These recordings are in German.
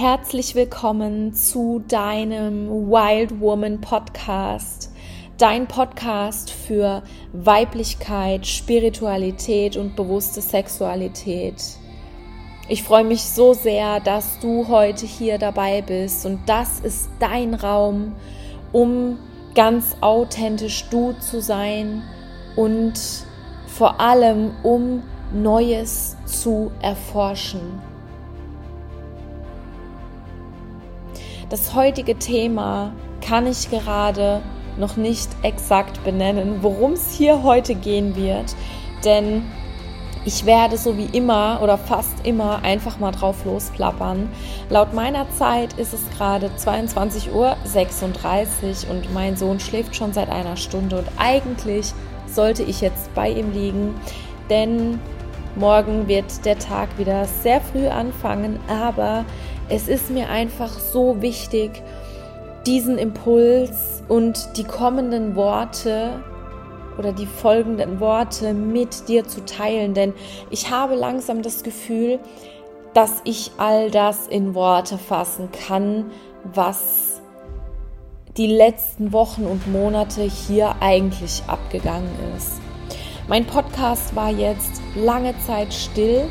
Herzlich willkommen zu deinem Wild Woman Podcast. Dein Podcast für Weiblichkeit, Spiritualität und bewusste Sexualität. Ich freue mich so sehr, dass du heute hier dabei bist und das ist dein Raum, um ganz authentisch du zu sein und vor allem um Neues zu erforschen. Das heutige Thema kann ich gerade noch nicht exakt benennen, worum es hier heute gehen wird, denn ich werde so wie immer oder fast immer einfach mal drauf losplappern. Laut meiner Zeit ist es gerade 22.36 Uhr und mein Sohn schläft schon seit einer Stunde und eigentlich sollte ich jetzt bei ihm liegen, denn morgen wird der Tag wieder sehr früh anfangen, aber es ist mir einfach so wichtig, diesen Impuls und die kommenden Worte oder die folgenden Worte mit dir zu teilen, denn ich habe langsam das Gefühl, dass ich all das in Worte fassen kann, was die letzten Wochen und Monate hier eigentlich abgegangen ist. Mein Podcast war jetzt lange Zeit still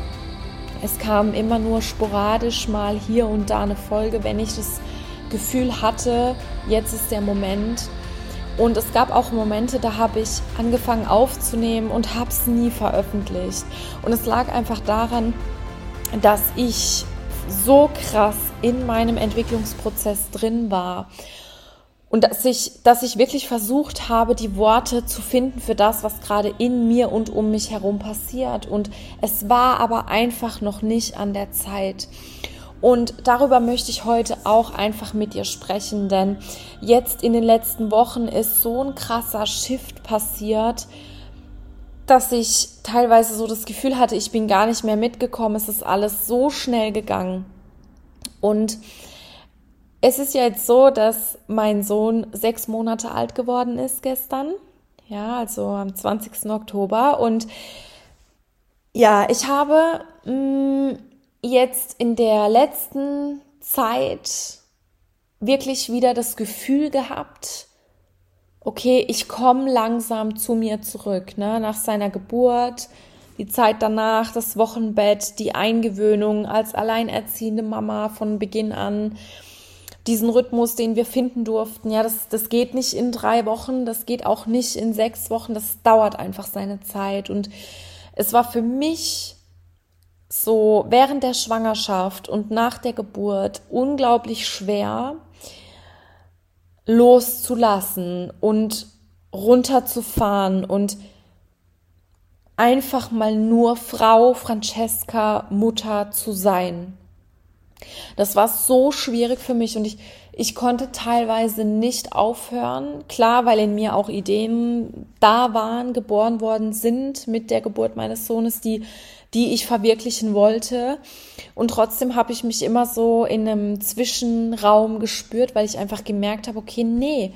es kam immer nur sporadisch mal hier und da eine Folge, wenn ich das Gefühl hatte, jetzt ist der Moment. Und es gab auch Momente, da habe ich angefangen aufzunehmen und habe es nie veröffentlicht. Und es lag einfach daran, dass ich so krass in meinem Entwicklungsprozess drin war und dass ich, dass ich wirklich versucht habe, die Worte zu finden für das, was gerade in mir und um mich herum passiert. Und es war aber einfach noch nicht an der Zeit. Und darüber möchte ich heute auch einfach mit dir sprechen, denn jetzt in den letzten Wochen ist so ein krasser Shift passiert, dass ich teilweise so das Gefühl hatte, ich bin gar nicht mehr mitgekommen. Es ist alles so schnell gegangen. Und es ist ja jetzt so, dass mein Sohn sechs Monate alt geworden ist gestern. Ja, also am 20. Oktober. Und ja, ich habe mh, mm, jetzt in der letzten Zeit wirklich wieder das Gefühl gehabt, okay, ich komme langsam zu mir zurück, ne? nach seiner Geburt, die Zeit danach, das Wochenbett, die Eingewöhnung als alleinerziehende Mama von Beginn an diesen Rhythmus, den wir finden durften. Ja, das, das geht nicht in drei Wochen, das geht auch nicht in sechs Wochen, das dauert einfach seine Zeit. Und es war für mich so während der Schwangerschaft und nach der Geburt unglaublich schwer loszulassen und runterzufahren und einfach mal nur Frau Francesca Mutter zu sein. Das war so schwierig für mich und ich, ich konnte teilweise nicht aufhören. Klar, weil in mir auch Ideen da waren, geboren worden sind mit der Geburt meines Sohnes, die, die ich verwirklichen wollte. Und trotzdem habe ich mich immer so in einem Zwischenraum gespürt, weil ich einfach gemerkt habe, okay, nee,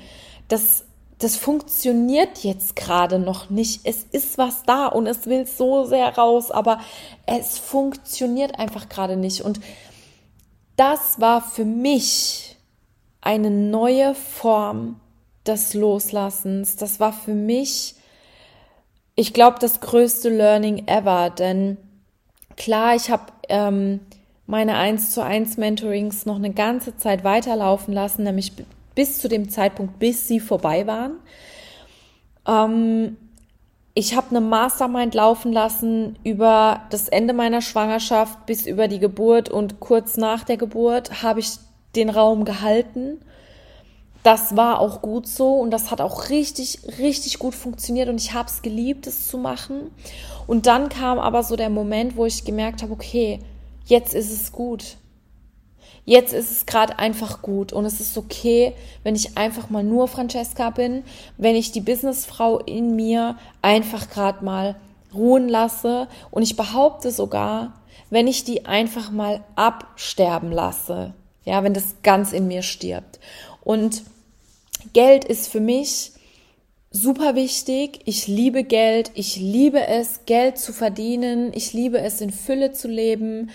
das, das funktioniert jetzt gerade noch nicht. Es ist was da und es will so sehr raus, aber es funktioniert einfach gerade nicht. Und das war für mich eine neue Form des Loslassens. Das war für mich, ich glaube, das größte Learning ever. Denn klar, ich habe ähm, meine 1 zu 1 Mentorings noch eine ganze Zeit weiterlaufen lassen, nämlich bis zu dem Zeitpunkt, bis sie vorbei waren. Ähm, ich habe eine Mastermind laufen lassen über das Ende meiner Schwangerschaft bis über die Geburt und kurz nach der Geburt habe ich den Raum gehalten. Das war auch gut so und das hat auch richtig, richtig gut funktioniert und ich habe es geliebt, es zu machen. Und dann kam aber so der Moment, wo ich gemerkt habe, okay, jetzt ist es gut. Jetzt ist es gerade einfach gut und es ist okay, wenn ich einfach mal nur Francesca bin, wenn ich die Businessfrau in mir einfach gerade mal ruhen lasse und ich behaupte sogar, wenn ich die einfach mal absterben lasse, ja, wenn das ganz in mir stirbt. Und Geld ist für mich super wichtig. Ich liebe Geld. Ich liebe es, Geld zu verdienen. Ich liebe es, in Fülle zu leben.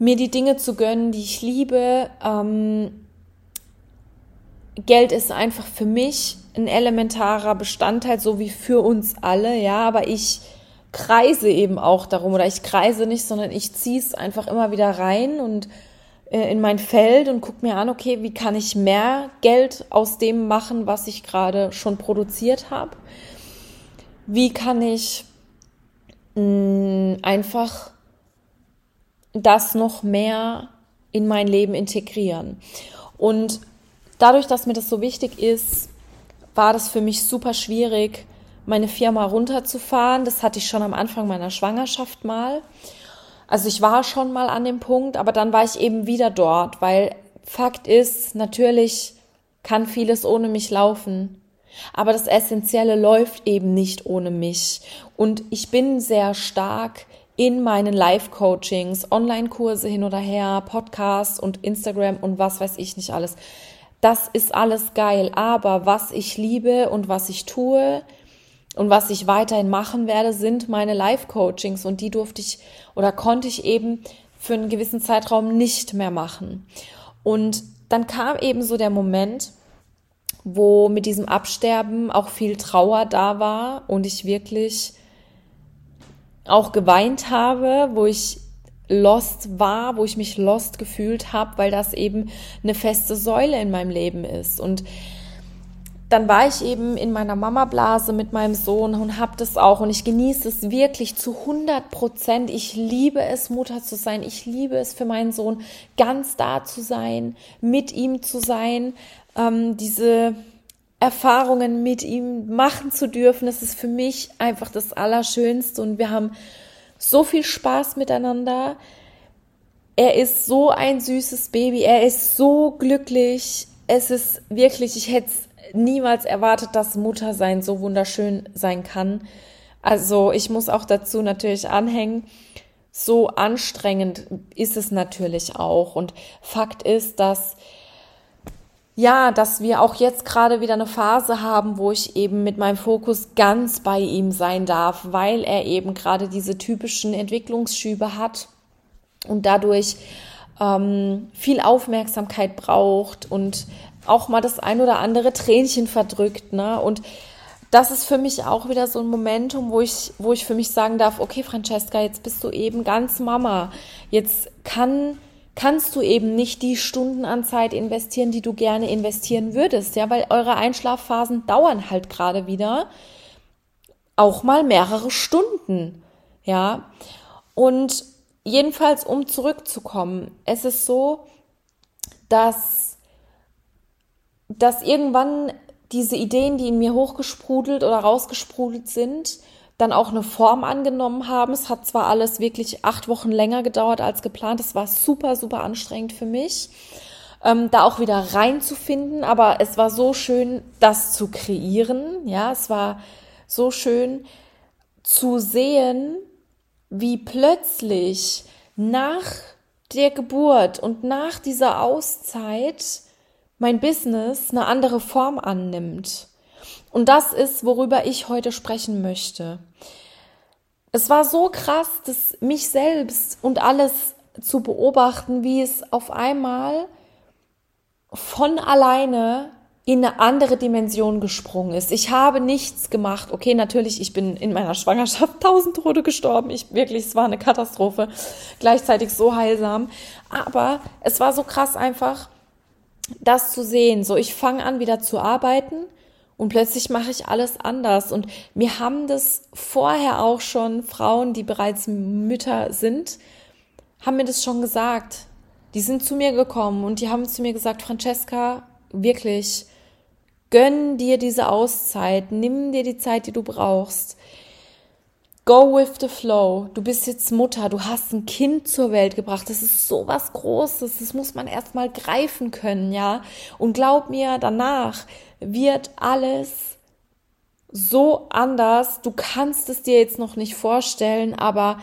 Mir die Dinge zu gönnen, die ich liebe. Ähm, Geld ist einfach für mich ein elementarer Bestandteil, so wie für uns alle, ja, aber ich kreise eben auch darum oder ich kreise nicht, sondern ich ziehe es einfach immer wieder rein und äh, in mein Feld und gucke mir an, okay, wie kann ich mehr Geld aus dem machen, was ich gerade schon produziert habe? Wie kann ich mh, mm, einfach das noch mehr in mein Leben integrieren? Und dadurch, dass mir das so wichtig ist, war das für mich super schwierig, meine Firma runterzufahren. Das hatte ich schon am Anfang meiner Schwangerschaft mal. Also ich war schon mal an dem Punkt, aber dann war ich eben wieder dort, weil Fakt ist, natürlich kann vieles ohne mich laufen. Aber das Essentielle läuft eben nicht ohne mich. Und ich bin sehr stark in meinen Live-Coachings, Online-Kurse hin oder her, Podcasts und Instagram und was weiß ich nicht alles. Das ist alles geil. Aber was ich liebe und was ich tue, und was ich weiterhin machen werde, sind meine Live-Coachings und die durfte ich oder konnte ich eben für einen gewissen Zeitraum nicht mehr machen. Und dann kam eben so der Moment, wo mit diesem Absterben auch viel Trauer da war und ich wirklich auch geweint habe, wo ich lost war, wo ich mich lost gefühlt habe, weil das eben eine feste Säule in meinem Leben ist. Und dann war ich eben in meiner Mama-Blase mit meinem Sohn und habe das auch und ich genieße es wirklich zu 100 Prozent. Ich liebe es, Mutter zu sein. Ich liebe es für meinen Sohn, ganz da zu sein, mit ihm zu sein, ähm, diese Erfahrungen mit ihm machen zu dürfen. Das ist für mich einfach das Allerschönste und wir haben so viel Spaß miteinander. Er ist so ein süßes Baby. Er ist so glücklich. Es ist wirklich, ich hätte es niemals erwartet, dass Muttersein so wunderschön sein kann. Also ich muss auch dazu natürlich anhängen, so anstrengend ist es natürlich auch. Und Fakt ist, dass ja, dass wir auch jetzt gerade wieder eine Phase haben, wo ich eben mit meinem Fokus ganz bei ihm sein darf, weil er eben gerade diese typischen Entwicklungsschübe hat und dadurch ähm, viel Aufmerksamkeit braucht und auch mal das ein oder andere Tränchen verdrückt, ne? Und das ist für mich auch wieder so ein Momentum, wo ich, wo ich für mich sagen darf, okay, Francesca, jetzt bist du eben ganz Mama. Jetzt kann, kannst du eben nicht die Stunden an Zeit investieren, die du gerne investieren würdest, ja, weil eure Einschlafphasen dauern halt gerade wieder auch mal mehrere Stunden, ja. Und jedenfalls, um zurückzukommen, es ist so, dass dass irgendwann diese Ideen, die in mir hochgesprudelt oder rausgesprudelt sind, dann auch eine Form angenommen haben. Es hat zwar alles wirklich acht Wochen länger gedauert als geplant. Es war super, super anstrengend für mich, ähm, da auch wieder reinzufinden. Aber es war so schön, das zu kreieren. Ja, es war so schön zu sehen, wie plötzlich nach der Geburt und nach dieser Auszeit mein Business eine andere Form annimmt. Und das ist, worüber ich heute sprechen möchte. Es war so krass, dass mich selbst und alles zu beobachten, wie es auf einmal von alleine in eine andere Dimension gesprungen ist. Ich habe nichts gemacht. Okay, natürlich, ich bin in meiner Schwangerschaft tausend Tode gestorben. Ich wirklich, es war eine Katastrophe. Gleichzeitig so heilsam. Aber es war so krass einfach, das zu sehen. So, ich fange an wieder zu arbeiten und plötzlich mache ich alles anders. Und mir haben das vorher auch schon Frauen, die bereits Mütter sind, haben mir das schon gesagt. Die sind zu mir gekommen und die haben zu mir gesagt, Francesca, wirklich, gönn dir diese Auszeit, nimm dir die Zeit, die du brauchst. Go with the flow. Du bist jetzt Mutter, du hast ein Kind zur Welt gebracht. Das ist so was Großes. Das muss man erstmal greifen können, ja. Und glaub mir, danach wird alles so anders. Du kannst es dir jetzt noch nicht vorstellen, aber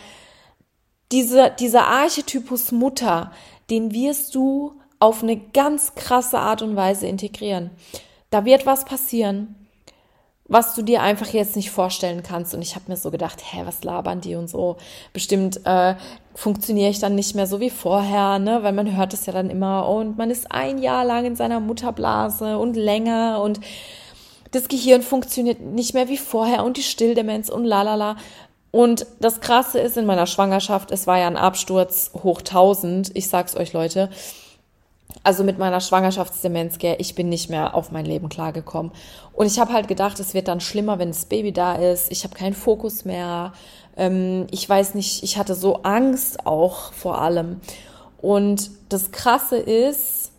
diese, dieser Archetypus Mutter, den wirst du auf eine ganz krasse Art und Weise integrieren. Da wird was passieren was du dir einfach jetzt nicht vorstellen kannst. Und ich habe mir so gedacht, hä, was labern die und so. Bestimmt äh, funktioniere ich dann nicht mehr so wie vorher, ne? Weil man hört es ja dann immer und man ist ein Jahr lang in seiner Mutterblase und länger und das Gehirn funktioniert nicht mehr wie vorher und die Stilldemenz und lalala. Und das Krasse ist in meiner Schwangerschaft, es war ja ein Absturz hoch 1000. Ich sag's euch, Leute. Also mit meiner Schwangerschaftsdemenz, gell, ich bin nicht mehr auf mein Leben klargekommen. Und ich habe halt gedacht, es wird dann schlimmer, wenn das Baby da ist. Ich habe keinen Fokus mehr. Ähm, ich weiß nicht, ich hatte so Angst auch vor allem. Und das Krasse ist,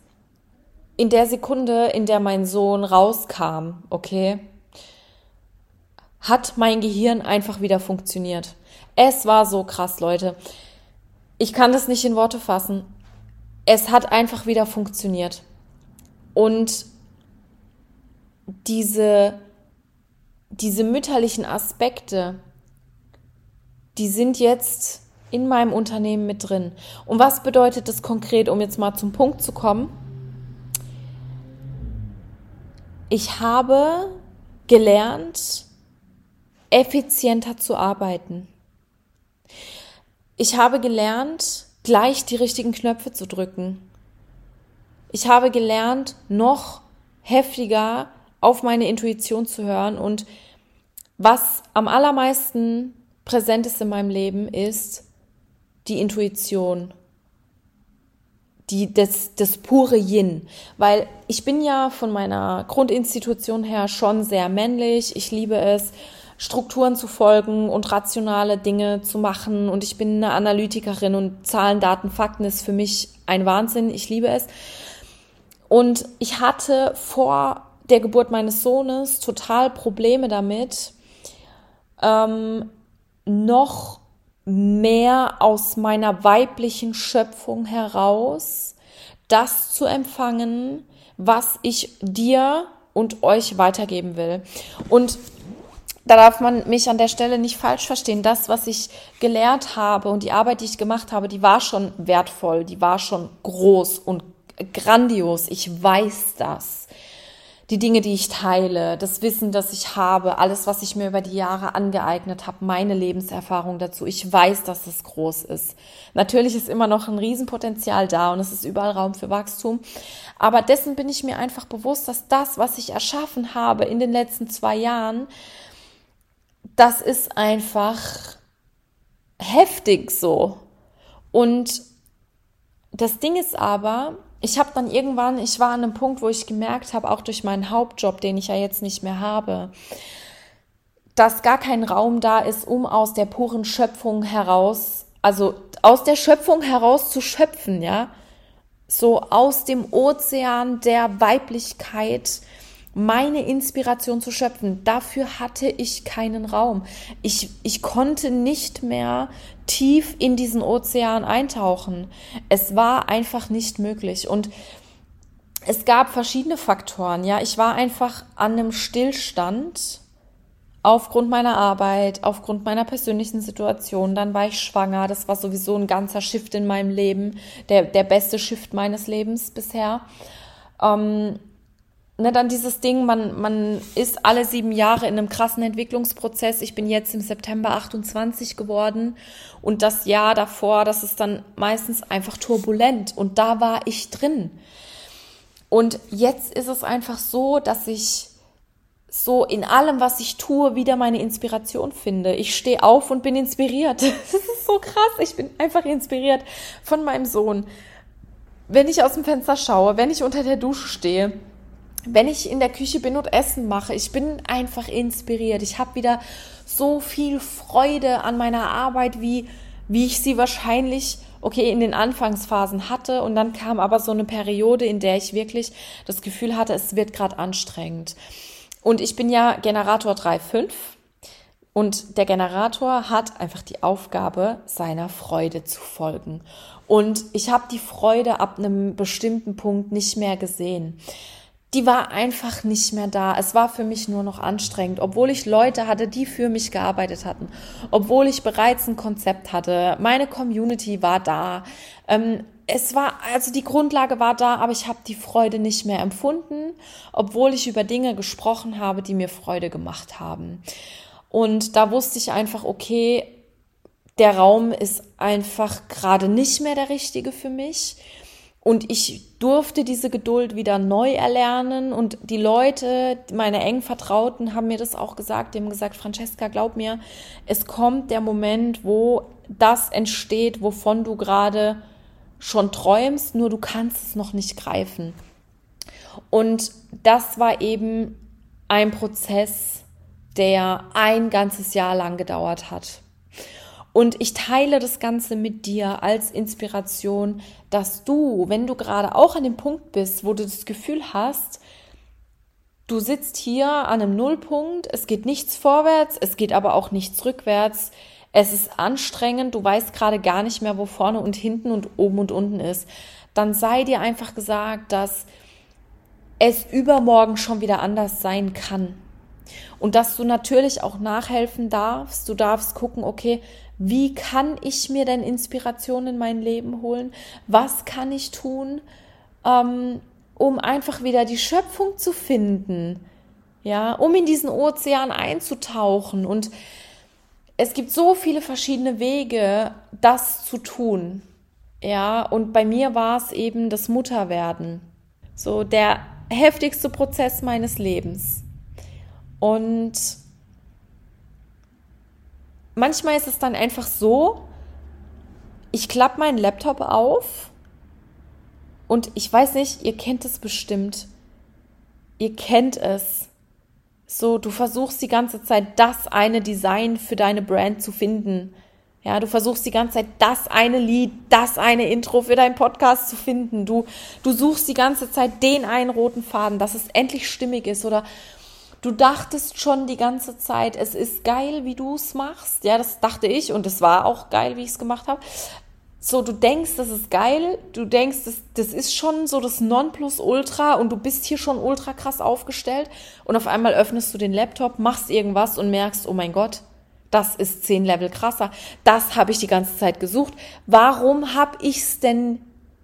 in der Sekunde, in der mein Sohn rauskam, okay, hat mein Gehirn einfach wieder funktioniert. Es war so krass, Leute. Ich kann das nicht in Worte fassen. Es hat einfach wieder funktioniert. Und diese, diese mütterlichen Aspekte, die sind jetzt in meinem Unternehmen mit drin. Und was bedeutet das konkret, um jetzt mal zum Punkt zu kommen? Ich habe gelernt, effizienter zu arbeiten. Ich habe gelernt, gleich die richtigen Knöpfe zu drücken. Ich habe gelernt, noch heftiger auf meine Intuition zu hören und was am allermeisten präsent ist in meinem Leben ist die Intuition. Die, das, das pure Yin. Weil ich bin ja von meiner Grundinstitution her schon sehr männlich. Ich liebe es, Strukturen zu folgen und rationale Dinge zu machen. Und ich bin eine Analytikerin und Zahlen, Daten, Fakten ist für mich ein Wahnsinn. Ich liebe es. Und ich hatte vor der Geburt meines Sohnes total Probleme damit, ähm, noch mehr aus meiner weiblichen Schöpfung heraus das zu empfangen, was ich dir und euch weitergeben will. Und da darf man mich an der Stelle nicht falsch verstehen. Das, was ich gelehrt habe und die Arbeit, die ich gemacht habe, die war schon wertvoll, die war schon groß und grandios. Ich weiß das. Die Dinge, die ich teile, das Wissen, das ich habe, alles, was ich mir über die Jahre angeeignet habe, meine Lebenserfahrung dazu. Ich weiß, dass es groß ist. Natürlich ist immer noch ein Riesenpotenzial da und es ist überall Raum für Wachstum. Aber dessen bin ich mir einfach bewusst, dass das, was ich erschaffen habe in den letzten zwei Jahren, das ist einfach heftig so. Und das Ding ist aber, ich habe dann irgendwann, ich war an einem Punkt, wo ich gemerkt habe, auch durch meinen Hauptjob, den ich ja jetzt nicht mehr habe, dass gar kein Raum da ist, um aus der puren Schöpfung heraus, also aus der Schöpfung heraus zu schöpfen, ja, so aus dem Ozean der Weiblichkeit, meine Inspiration zu schöpfen. Dafür hatte ich keinen Raum. Ich, ich konnte nicht mehr tief in diesen Ozean eintauchen. Es war einfach nicht möglich. Und es gab verschiedene Faktoren. Ja, ich war einfach an einem Stillstand aufgrund meiner Arbeit, aufgrund meiner persönlichen Situation. Dann war ich schwanger. Das war sowieso ein ganzer Shift in meinem Leben. Der, der beste Shift meines Lebens bisher. Ähm, ne, dann dieses Ding, man, man ist alle sieben Jahre in einem krassen Entwicklungsprozess. Ich bin jetzt im September 28 geworden und das Jahr davor, das ist dann meistens einfach turbulent und da war ich drin. Und jetzt ist es einfach so, dass ich so in allem, was ich tue, wieder meine Inspiration finde. Ich stehe auf und bin inspiriert. Das ist so krass. Ich bin einfach inspiriert von meinem Sohn. Wenn ich aus dem Fenster schaue, wenn ich unter der Dusche stehe, wenn ich in der Küche bin und Essen mache, ich bin einfach inspiriert. Ich habe wieder so viel Freude an meiner Arbeit, wie, wie ich sie wahrscheinlich, okay, in den Anfangsphasen hatte. Und dann kam aber so eine Periode, in der ich wirklich das Gefühl hatte, es wird gerade anstrengend. Und ich bin ja Generator 3.5 und der Generator hat einfach die Aufgabe, seiner Freude zu folgen. Und ich habe die Freude ab einem bestimmten Punkt nicht mehr gesehen die war einfach nicht mehr da. Es war für mich nur noch anstrengend, obwohl ich Leute hatte, die für mich gearbeitet hatten, obwohl ich bereits ein Konzept hatte. Meine Community war da. Ähm, es war, also die Grundlage war da, aber ich habe die Freude nicht mehr empfunden, obwohl ich über Dinge gesprochen habe, die mir Freude gemacht haben. Und da wusste ich einfach, okay, der Raum ist einfach gerade nicht mehr der richtige für mich. Und ich durfte diese Geduld wieder neu erlernen. Und die Leute, meine eng Vertrauten, haben mir das auch gesagt. Die haben gesagt, Francesca, glaub mir, es kommt der Moment, wo das entsteht, wovon du gerade schon träumst, nur du kannst es noch nicht greifen. Und das war eben ein Prozess, der ein ganzes Jahr lang gedauert hat. Und ich teile das Ganze mit dir als Inspiration, dass du, wenn du gerade auch an dem Punkt bist, wo du das Gefühl hast, du sitzt hier an einem Nullpunkt, es geht nichts vorwärts, es geht aber auch nichts rückwärts, es ist anstrengend, du weißt gerade gar nicht mehr, wo vorne und hinten und oben und unten ist, dann sei dir einfach gesagt, dass es übermorgen schon wieder anders sein kann. Und dass du natürlich auch nachhelfen darfst. Du darfst gucken, okay, wie kann ich mir denn Inspiration in mein Leben holen? Was kann ich tun, ähm, um einfach wieder die Schöpfung zu finden? Ja, um in diesen Ozean einzutauchen. Und es gibt so viele verschiedene Wege, das zu tun. Ja, und bei mir war es eben das Mutterwerden. So der heftigste Prozess meines Lebens. Und manchmal ist es dann einfach so, ich klappe meinen Laptop auf und ich weiß nicht, ihr kennt es bestimmt. Ihr kennt es. So, du versuchst die ganze Zeit das eine Design für deine Brand zu finden. Ja, du versuchst die ganze Zeit das eine Lied, das eine Intro für deinen Podcast zu finden. Du, du suchst die ganze Zeit den einen roten Faden, dass es endlich stimmig ist oder du dachtest schon die ganze Zeit, es ist geil, wie du es machst. Ja, das dachte ich und es war auch geil, wie ich es gemacht habe. So, du denkst, das ist geil, du denkst, das, das ist schon so das Nonplusultra und du bist hier schon ultra krass aufgestellt und auf einmal öffnest du den Laptop, machst irgendwas und merkst, oh mein Gott, das ist zehn Level krasser. Das habe ich die ganze Zeit gesucht. Warum habe ich es denn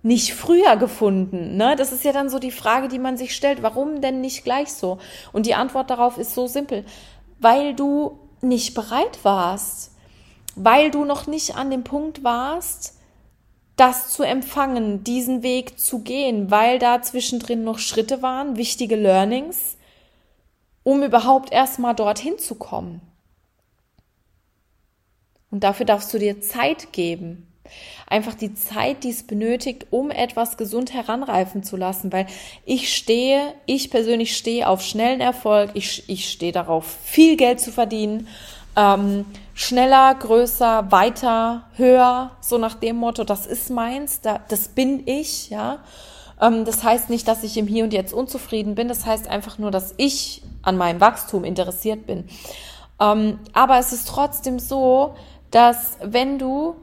nicht früher gefunden? Ne? Das ist ja dann so die Frage, die man sich stellt. Warum denn nicht gleich so? Und die Antwort darauf ist so simpel. Weil du nicht bereit warst. Weil du noch nicht an dem Punkt warst, das zu empfangen, diesen Weg zu gehen, weil da zwischendrin noch Schritte waren, wichtige Learnings, um überhaupt erstmal dorthin zu kommen. Und dafür darfst du dir Zeit geben. Einfach die Zeit, die es benötigt, um etwas gesund heranreifen zu lassen, weil ich stehe, ich persönlich stehe auf schnellen Erfolg, ich, ich stehe darauf, viel Geld zu verdienen, ähm, schneller, größer, weiter, höher, so nach dem Motto, das ist meins, da, das bin ich, ja. Ähm, das heißt nicht, dass ich im Hier und Jetzt unzufrieden bin, das heißt einfach nur, dass ich an meinem Wachstum interessiert bin. Ähm, aber es ist trotzdem so, dass wenn du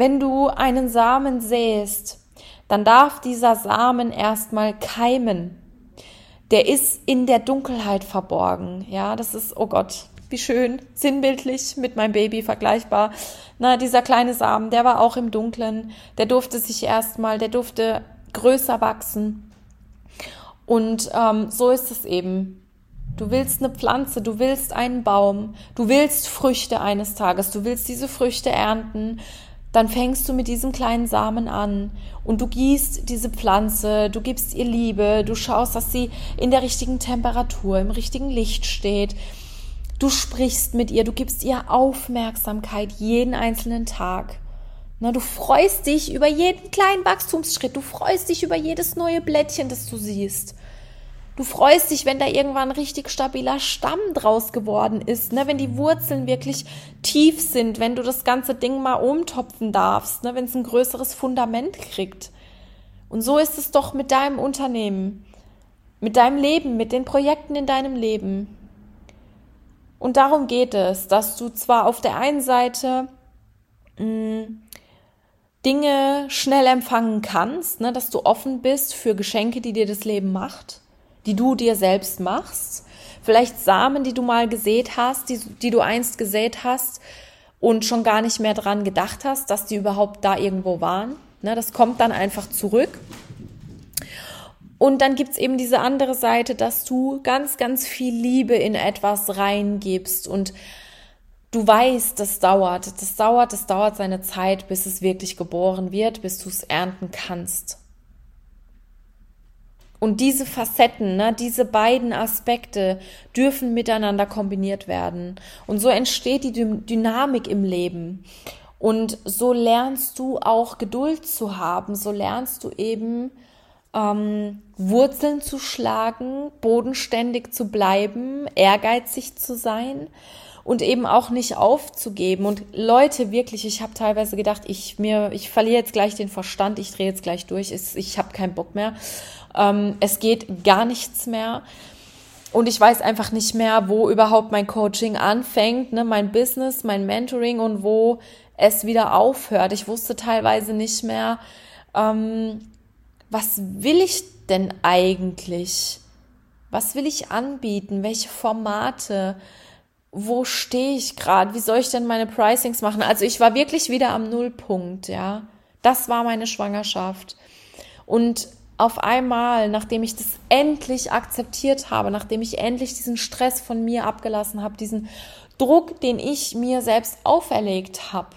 wenn du einen Samen säst, dann darf dieser Samen erstmal keimen. Der ist in der Dunkelheit verborgen. Ja, das ist, oh Gott, wie schön, sinnbildlich mit meinem Baby vergleichbar. Na, dieser kleine Samen, der war auch im Dunkeln. Der durfte sich erstmal, der durfte größer wachsen. Und ähm, so ist es eben. Du willst eine Pflanze, du willst einen Baum, du willst Früchte eines Tages, du willst diese Früchte ernten, dann fängst du mit diesem kleinen Samen an und du gießt diese Pflanze, du gibst ihr Liebe, du schaust, dass sie in der richtigen Temperatur, im richtigen Licht steht. Du sprichst mit ihr, du gibst ihr Aufmerksamkeit jeden einzelnen Tag. Na, du freust dich über jeden kleinen Wachstumsschritt, du freust dich über jedes neue Blättchen, das du siehst. Du freust dich, wenn da irgendwann ein richtig stabiler Stamm draus geworden ist, ne? wenn die Wurzeln wirklich tief sind, wenn du das ganze Ding mal umtopfen darfst, ne? wenn es ein größeres Fundament kriegt. Und so ist es doch mit deinem Unternehmen, mit deinem Leben, mit den Projekten in deinem Leben. Und darum geht es, dass du zwar auf der einen Seite mh, mm, Dinge schnell empfangen kannst, ne, dass du offen bist für Geschenke, die dir das Leben macht, die du dir selbst machst. Vielleicht Samen, die du mal gesät hast, die, die du einst gesät hast und schon gar nicht mehr dran gedacht hast, dass die überhaupt da irgendwo waren. Ne, das kommt dann einfach zurück. Und dann gibt's eben diese andere Seite, dass du ganz, ganz viel Liebe in etwas reingibst und du weißt, das dauert, das dauert, das dauert seine Zeit, bis es wirklich geboren wird, bis du es ernten kannst. Und diese Facetten, ne, diese beiden Aspekte dürfen miteinander kombiniert werden. Und so entsteht die Dynamik im Leben. Und so lernst du auch Geduld zu haben, so lernst du eben ähm, Wurzeln zu schlagen, bodenständig zu bleiben, ehrgeizig zu sein und eben auch nicht aufzugeben. Und Leute, wirklich, ich habe teilweise gedacht, ich mir, ich verliere jetzt gleich den Verstand, ich drehe jetzt gleich durch, ich, ich habe keinen Bock mehr. Ähm, es geht gar nichts mehr. Und ich weiß einfach nicht mehr, wo überhaupt mein Coaching anfängt, ne, mein Business, mein Mentoring und wo es wieder aufhört. Ich wusste teilweise nicht mehr, ähm, was will ich denn eigentlich? Was will ich anbieten? Welche Formate? wo stehe ich gerade? Wie soll ich denn meine Pricings machen? Also ich war wirklich wieder am Nullpunkt, ja. Das war meine Schwangerschaft. Und auf einmal, nachdem ich das endlich akzeptiert habe, nachdem ich endlich diesen Stress von mir abgelassen habe, diesen Druck, den ich mir selbst auferlegt habe,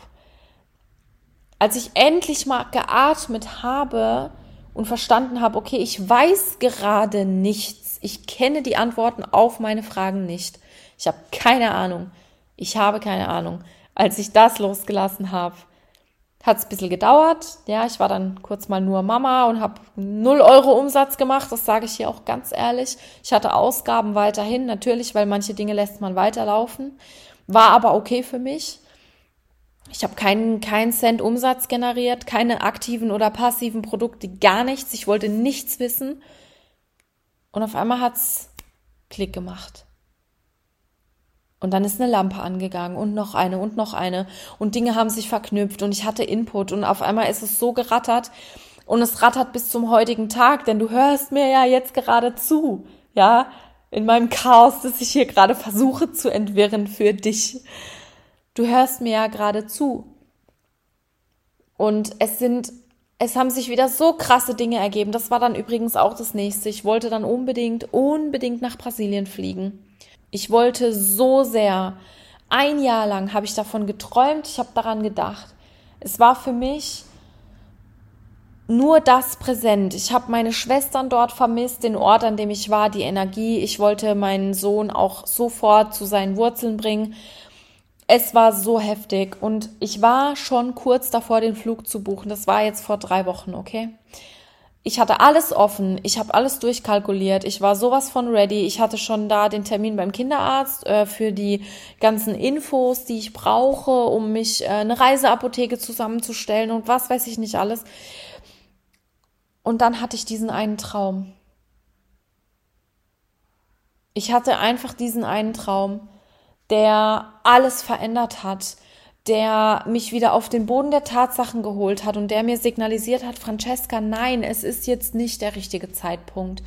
als ich endlich mal geatmet habe und verstanden habe, okay, ich weiß gerade nichts, ich kenne die Antworten auf meine Fragen nicht, ich habe keine Ahnung. Ich habe keine Ahnung. Als ich das losgelassen habe, hat es ein bisschen gedauert. Ja, ich war dann kurz mal nur Mama und habe 0 Euro Umsatz gemacht. Das sage ich hier auch ganz ehrlich. Ich hatte Ausgaben weiterhin, natürlich, weil manche Dinge lässt man weiterlaufen. War aber okay für mich. Ich habe keinen, keinen Cent Umsatz generiert, keine aktiven oder passiven Produkte, gar nichts. Ich wollte nichts wissen. Und auf einmal hat's Klick gemacht. Und dann ist eine Lampe angegangen und noch eine und noch eine. Und Dinge haben sich verknüpft und ich hatte Input und auf einmal ist es so gerattert und es rattert bis zum heutigen Tag, denn du hörst mir ja jetzt gerade zu, ja, in meinem Chaos, das ich hier gerade versuche zu entwirren für dich. Du hörst mir ja gerade zu. Und es sind, es haben sich wieder so krasse Dinge ergeben. Das war dann übrigens auch das nächste. Ich wollte dann unbedingt, unbedingt nach Brasilien fliegen. Ich wollte so sehr. Ein Jahr lang habe ich davon geträumt, ich habe daran gedacht. Es war für mich nur das präsent. Ich habe meine Schwestern dort vermisst, den Ort, an dem ich war, die Energie. Ich wollte meinen Sohn auch sofort zu seinen Wurzeln bringen. Es war so heftig und ich war schon kurz davor, den Flug zu buchen. Das war jetzt vor drei Wochen, okay? Ich hatte alles offen, ich habe alles durchkalkuliert, ich war sowas von ready, ich hatte schon da den Termin beim Kinderarzt äh, für die ganzen Infos, die ich brauche, um mich äh, eine Reiseapotheke zusammenzustellen und was weiß ich nicht alles. Und dann hatte ich diesen einen Traum. Ich hatte einfach diesen einen Traum, der alles verändert hat, der mich wieder auf den Boden der Tatsachen geholt hat und der mir signalisiert hat, Francesca, nein, es ist jetzt nicht der richtige Zeitpunkt.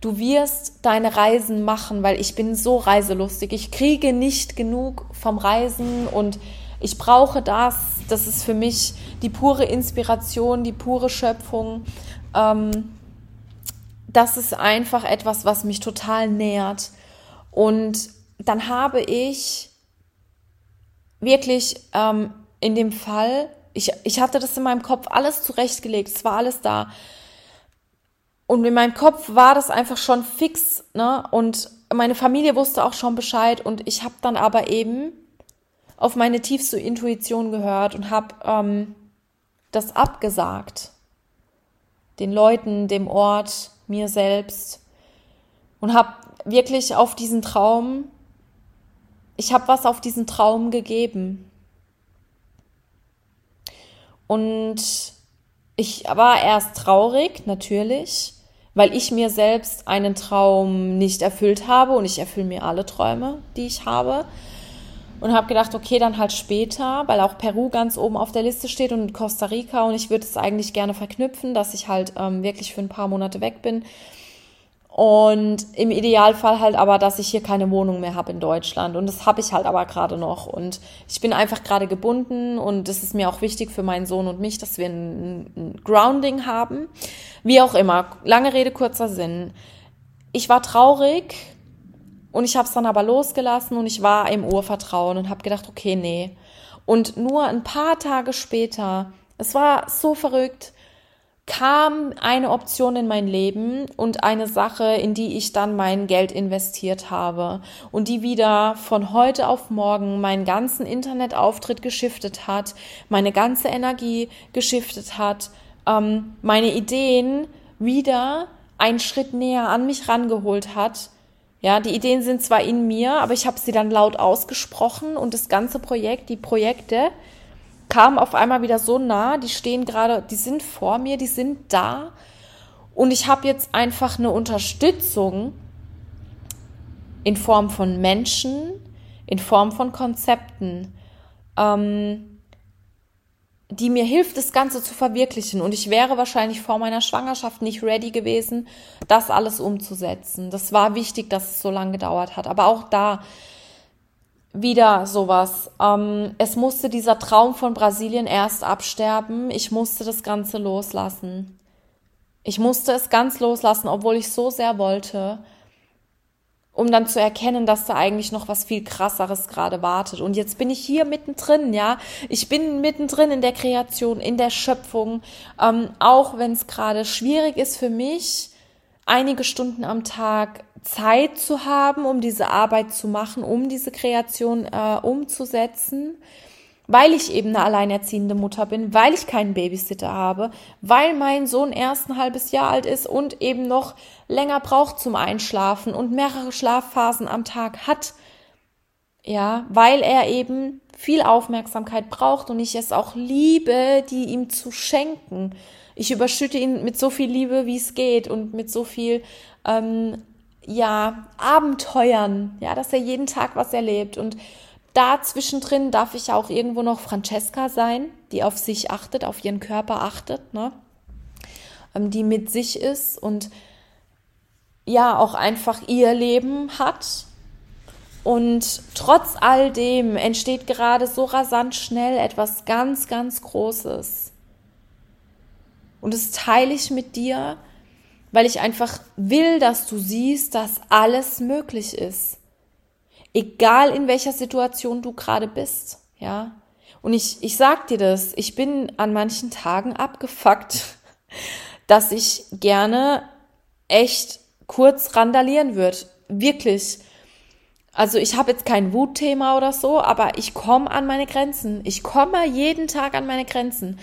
Du wirst deine Reisen machen, weil ich bin so reiselustig. Ich kriege nicht genug vom Reisen und ich brauche das. Das ist für mich die pure Inspiration, die pure Schöpfung. Ähm, das ist einfach etwas, was mich total nährt. Und dann habe ich wirklich ähm, in dem Fall, ich, ich hatte das in meinem Kopf alles zurechtgelegt, es war alles da. Und in meinem Kopf war das einfach schon fix, ne? Und meine Familie wusste auch schon Bescheid und ich habe dann aber eben auf meine tiefste Intuition gehört und habe ähm, das abgesagt. Den Leuten, dem Ort, mir selbst. Und habe wirklich auf diesen Traum ich habe was auf diesen Traum gegeben. Und ich war erst traurig, natürlich, weil ich mir selbst einen Traum nicht erfüllt habe und ich erfülle mir alle Träume, die ich habe. und habe gedacht, okay, dann halt später, weil auch Peru ganz oben auf der Liste steht und Costa Rica und ich würde es eigentlich gerne verknüpfen, dass ich halt ähm, wirklich für ein paar Monate weg bin. Und im Idealfall halt aber, dass ich hier keine Wohnung mehr habe in Deutschland. Und das habe ich halt aber gerade noch. Und ich bin einfach gerade gebunden und es ist mir auch wichtig für meinen Sohn und mich, dass wir ein, Grounding haben. Wie auch immer, lange Rede, kurzer Sinn. Ich war traurig, und ich habe es dann aber losgelassen und ich war im Urvertrauen und habe gedacht, okay, nee. Und nur ein paar Tage später, es war so verrückt, kam eine Option in mein Leben und eine Sache, in die ich dann mein Geld investiert habe und die wieder von heute auf morgen meinen ganzen Internetauftritt geschiftet hat, meine ganze Energie geschiftet hat, ähm, meine Ideen wieder einen Schritt näher an mich rangeholt hat. Ja, die Ideen sind zwar in mir, aber ich habe sie dann laut ausgesprochen und das ganze Projekt, die Projekte kamen auf einmal wieder so nah, die stehen gerade, die sind vor mir, die sind da und ich habe jetzt einfach eine Unterstützung in Form von Menschen, in Form von Konzepten. Ähm, die mir hilft, das Ganze zu verwirklichen. Und ich wäre wahrscheinlich vor meiner Schwangerschaft nicht ready gewesen, das alles umzusetzen. Das war wichtig, dass es so lange gedauert hat. Aber auch da wieder sowas. Ähm, es musste dieser Traum von Brasilien erst absterben. Ich musste das Ganze loslassen. Ich musste es ganz loslassen, obwohl ich so sehr wollte um dann zu erkennen, dass da eigentlich noch was viel krasseres gerade wartet. Und jetzt bin ich hier mittendrin, ja. Ich bin mittendrin in der Kreation, in der Schöpfung, ähm, auch wenn es gerade schwierig ist für mich, einige Stunden am Tag Zeit zu haben, um diese Arbeit zu machen, um diese Kreation äh, umzusetzen weil ich eben eine alleinerziehende Mutter bin, weil ich keinen Babysitter habe, weil mein Sohn erst ein halbes Jahr alt ist und eben noch länger braucht zum Einschlafen und mehrere Schlafphasen am Tag hat. Ja, weil er eben viel Aufmerksamkeit braucht und ich es auch liebe, die ihm zu schenken. Ich überschütte ihn mit so viel Liebe, wie es geht und mit so viel ähm, ja Abenteuern, ja, dass er jeden Tag was erlebt und da zwischendrin darf ich auch irgendwo noch Francesca sein, die auf sich achtet, auf ihren Körper achtet, ne? Ähm, die mit sich ist und ja auch einfach ihr Leben hat. Und trotz all dem entsteht gerade so rasant schnell etwas ganz, ganz Großes. Und das teile ich mit dir, weil ich einfach will, dass du siehst, dass alles möglich ist. Egal in welcher Situation du gerade bist, ja. Und ich, ich sag dir das, ich bin an manchen Tagen abgefuckt, dass ich gerne echt kurz randalieren würde. Wirklich. Also ich habe jetzt kein Wutthema oder so, aber ich komme an meine Grenzen. Ich komme jeden Tag an meine Grenzen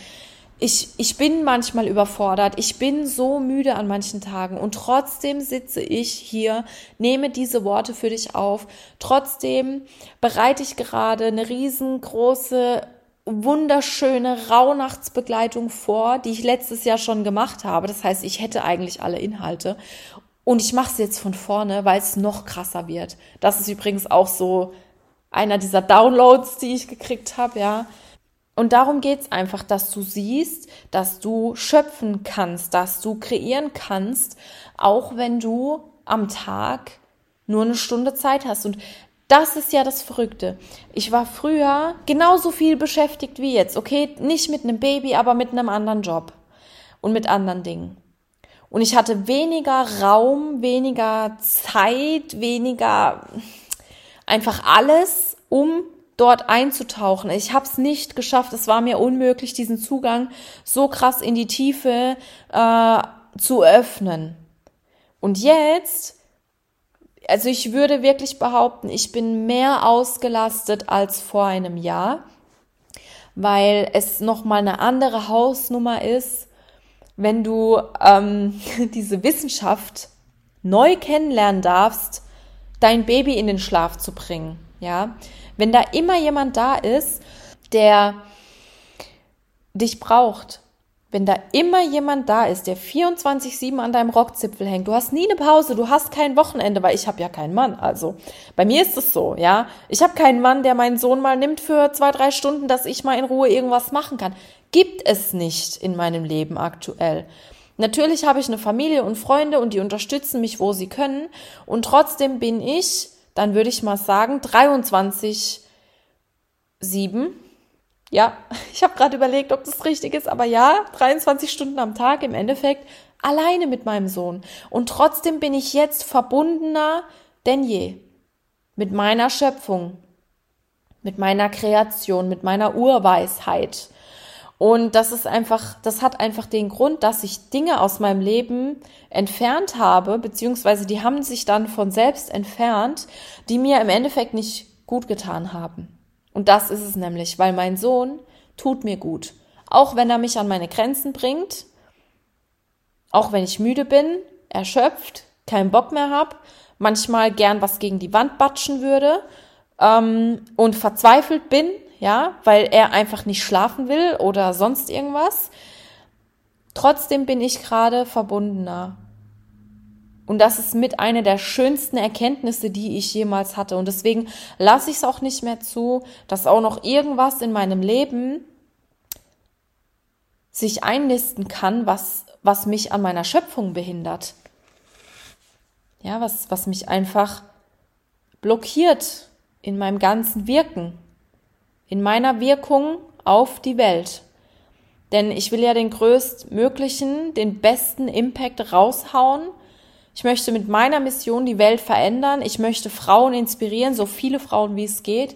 ich, ich bin manchmal überfordert, ich bin so müde an manchen Tagen und trotzdem sitze ich hier, nehme diese Worte für dich auf. Trotzdem bereite ich gerade eine riesengroße, wunderschöne Rauhnachtsbegleitung vor, die ich letztes Jahr schon gemacht habe. Das heißt, ich hätte eigentlich alle Inhalte. Und ich mache es jetzt von vorne, weil es noch krasser wird. Das ist übrigens auch so einer dieser Downloads, die ich gekriegt habe, ja und darum geht's einfach, dass du siehst, dass du schöpfen kannst, dass du kreieren kannst, auch wenn du am Tag nur eine Stunde Zeit hast. Und das ist ja das Verrückte. Ich war früher genauso viel beschäftigt wie jetzt. Okay, nicht mit einem Baby, aber mit einem anderen Job und mit anderen Dingen. Und ich hatte weniger Raum, weniger Zeit, weniger einfach alles, um dort einzutauchen. Ich habe es nicht geschafft. Es war mir unmöglich, diesen Zugang so krass in die Tiefe äh, zu öffnen. Und jetzt, also ich würde wirklich behaupten, ich bin mehr ausgelastet als vor einem Jahr, weil es noch mal eine andere Hausnummer ist, wenn du ähm, diese Wissenschaft neu kennenlernen darfst, dein Baby in den Schlaf zu bringen. Ja, wenn da immer jemand da ist, der dich braucht, wenn da immer jemand da ist, der 24-7 an deinem Rockzipfel hängt, du hast nie eine Pause, du hast kein Wochenende, weil ich habe ja keinen Mann. Also bei mir ist es so, ja. Ich habe keinen Mann, der meinen Sohn mal nimmt für zwei, drei Stunden, dass ich mal in Ruhe irgendwas machen kann. Gibt es nicht in meinem Leben aktuell. Natürlich habe ich eine Familie und Freunde und die unterstützen mich, wo sie können. Und trotzdem bin ich, dann würde ich mal sagen, 23, 7 ja, ich habe gerade überlegt, ob das richtig ist, aber ja, 23 Stunden am Tag im Endeffekt alleine mit meinem Sohn. Und trotzdem bin ich jetzt verbundener denn je mit meiner Schöpfung, mit meiner Kreation, mit meiner Urweisheit. Und das ist einfach, das hat einfach den Grund, dass ich Dinge aus meinem Leben entfernt habe, beziehungsweise die haben sich dann von selbst entfernt, die mir im Endeffekt nicht gut getan haben. Und das ist es nämlich, weil mein Sohn tut mir gut. Auch wenn er mich an meine Grenzen bringt, auch wenn ich müde bin, erschöpft, keinen Bock mehr habe, manchmal gern was gegen die Wand batschen würde ähm, und verzweifelt bin, ja, weil er einfach nicht schlafen will oder sonst irgendwas. Trotzdem bin ich gerade verbundener und das ist mit einer der schönsten Erkenntnisse, die ich jemals hatte. Und deswegen lasse ich es auch nicht mehr zu, dass auch noch irgendwas in meinem Leben sich einlisten kann, was, was mich an meiner Schöpfung behindert. Ja, was, was mich einfach blockiert in meinem ganzen Wirken, in meiner Wirkung auf die Welt. Denn ich will ja den größtmöglichen, den besten Impact raushauen ich möchte mit meiner Mission die Welt verändern. Ich möchte Frauen inspirieren, so viele Frauen wie es geht.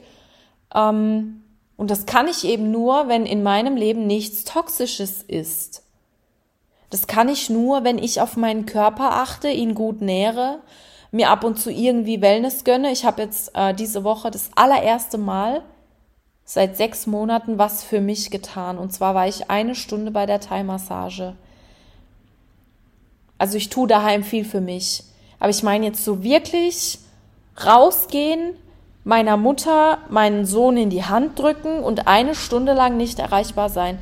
Ähm, und das kann ich eben nur, wenn in meinem Leben nichts Toxisches ist. Das kann ich nur, wenn ich auf meinen Körper achte, ihn gut nähere, mir ab und zu irgendwie Wellness gönne. Ich habe jetzt äh, diese Woche das allererste Mal seit sechs Monaten was für mich getan. Und zwar war ich eine Stunde bei der Thai-Massage. Also ich tue daheim viel für mich. Aber ich meine jetzt so wirklich rausgehen, meiner Mutter meinen Sohn in die Hand drücken und eine Stunde lang nicht erreichbar sein.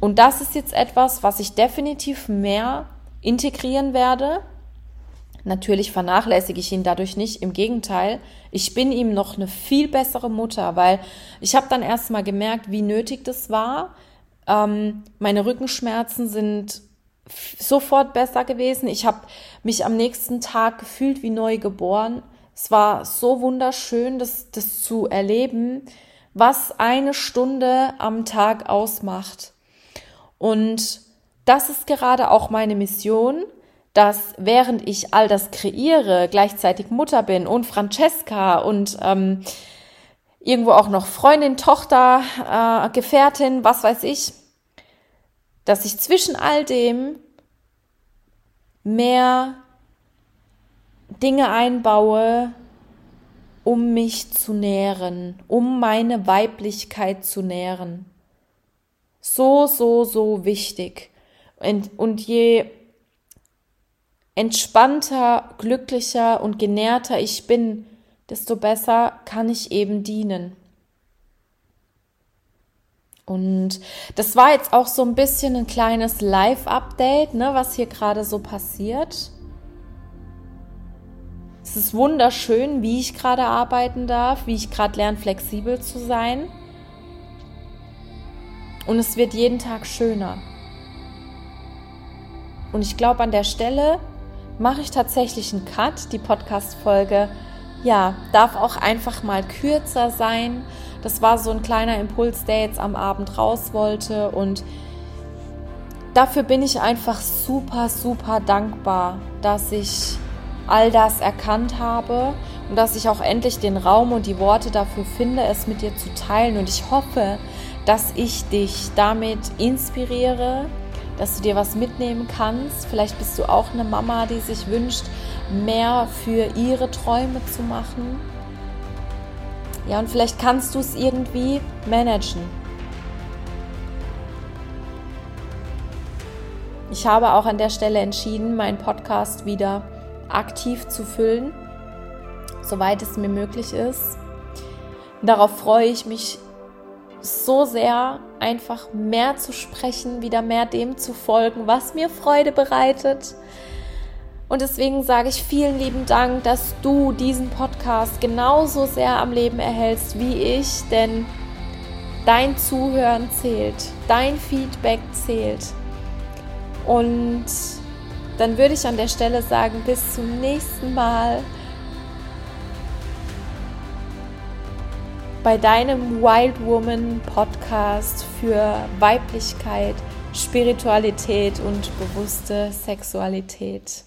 Und das ist jetzt etwas, was ich definitiv mehr integrieren werde. Natürlich vernachlässige ich ihn dadurch nicht, im Gegenteil, ich bin ihm noch eine viel bessere Mutter, weil ich habe dann erst mal gemerkt, wie nötig das war. Ähm, meine Rückenschmerzen sind sofort besser gewesen. Ich habe mich am nächsten Tag gefühlt wie neu geboren. Es war so wunderschön, das, das zu erleben, was eine Stunde am Tag ausmacht. Und das ist gerade auch meine Mission, dass während ich all das kreiere, gleichzeitig Mutter bin und Francesca und ähm, irgendwo auch noch Freundin, Tochter, äh, Gefährtin, was weiß ich, dass ich zwischen all dem mehr Dinge einbaue, um mich zu nähren, um meine Weiblichkeit zu nähren. So, so, so wichtig. Und, und je entspannter, glücklicher und genährter ich bin, desto besser kann ich eben dienen. Und das war jetzt auch so ein bisschen ein kleines Live-Update, ne, was hier gerade so passiert. Es ist wunderschön, wie ich gerade arbeiten darf, wie ich gerade lerne, flexibel zu sein. Und es wird jeden Tag schöner. Und ich glaube, an der Stelle mache ich tatsächlich einen Cut. Die Podcast-Folge, ja, darf auch einfach mal kürzer sein das war so ein kleiner Impuls, der jetzt am Abend raus wollte und dafür bin ich einfach super, super dankbar, dass ich all das erkannt habe und dass ich auch endlich den Raum und die Worte dafür finde, es mit dir zu teilen. Und ich hoffe, dass ich dich damit inspiriere, dass du dir was mitnehmen kannst. Vielleicht bist du auch eine Mama, die sich wünscht, mehr für ihre Träume zu machen. Ja, und vielleicht kannst du es irgendwie managen. Ich habe auch an der Stelle entschieden, meinen Podcast wieder aktiv zu füllen, soweit es mir möglich ist. Darauf freue ich mich so sehr, einfach mehr zu sprechen, wieder mehr dem zu folgen, was mir Freude bereitet. Und deswegen sage ich vielen lieben Dank, dass du diesen Podcast genauso sehr am Leben erhältst wie ich, denn dein Zuhören zählt, dein Feedback zählt. Und dann würde ich an der Stelle sagen, bis zum nächsten Mal bei deinem Wild Woman Podcast für Weiblichkeit, Spiritualität und bewusste Sexualität.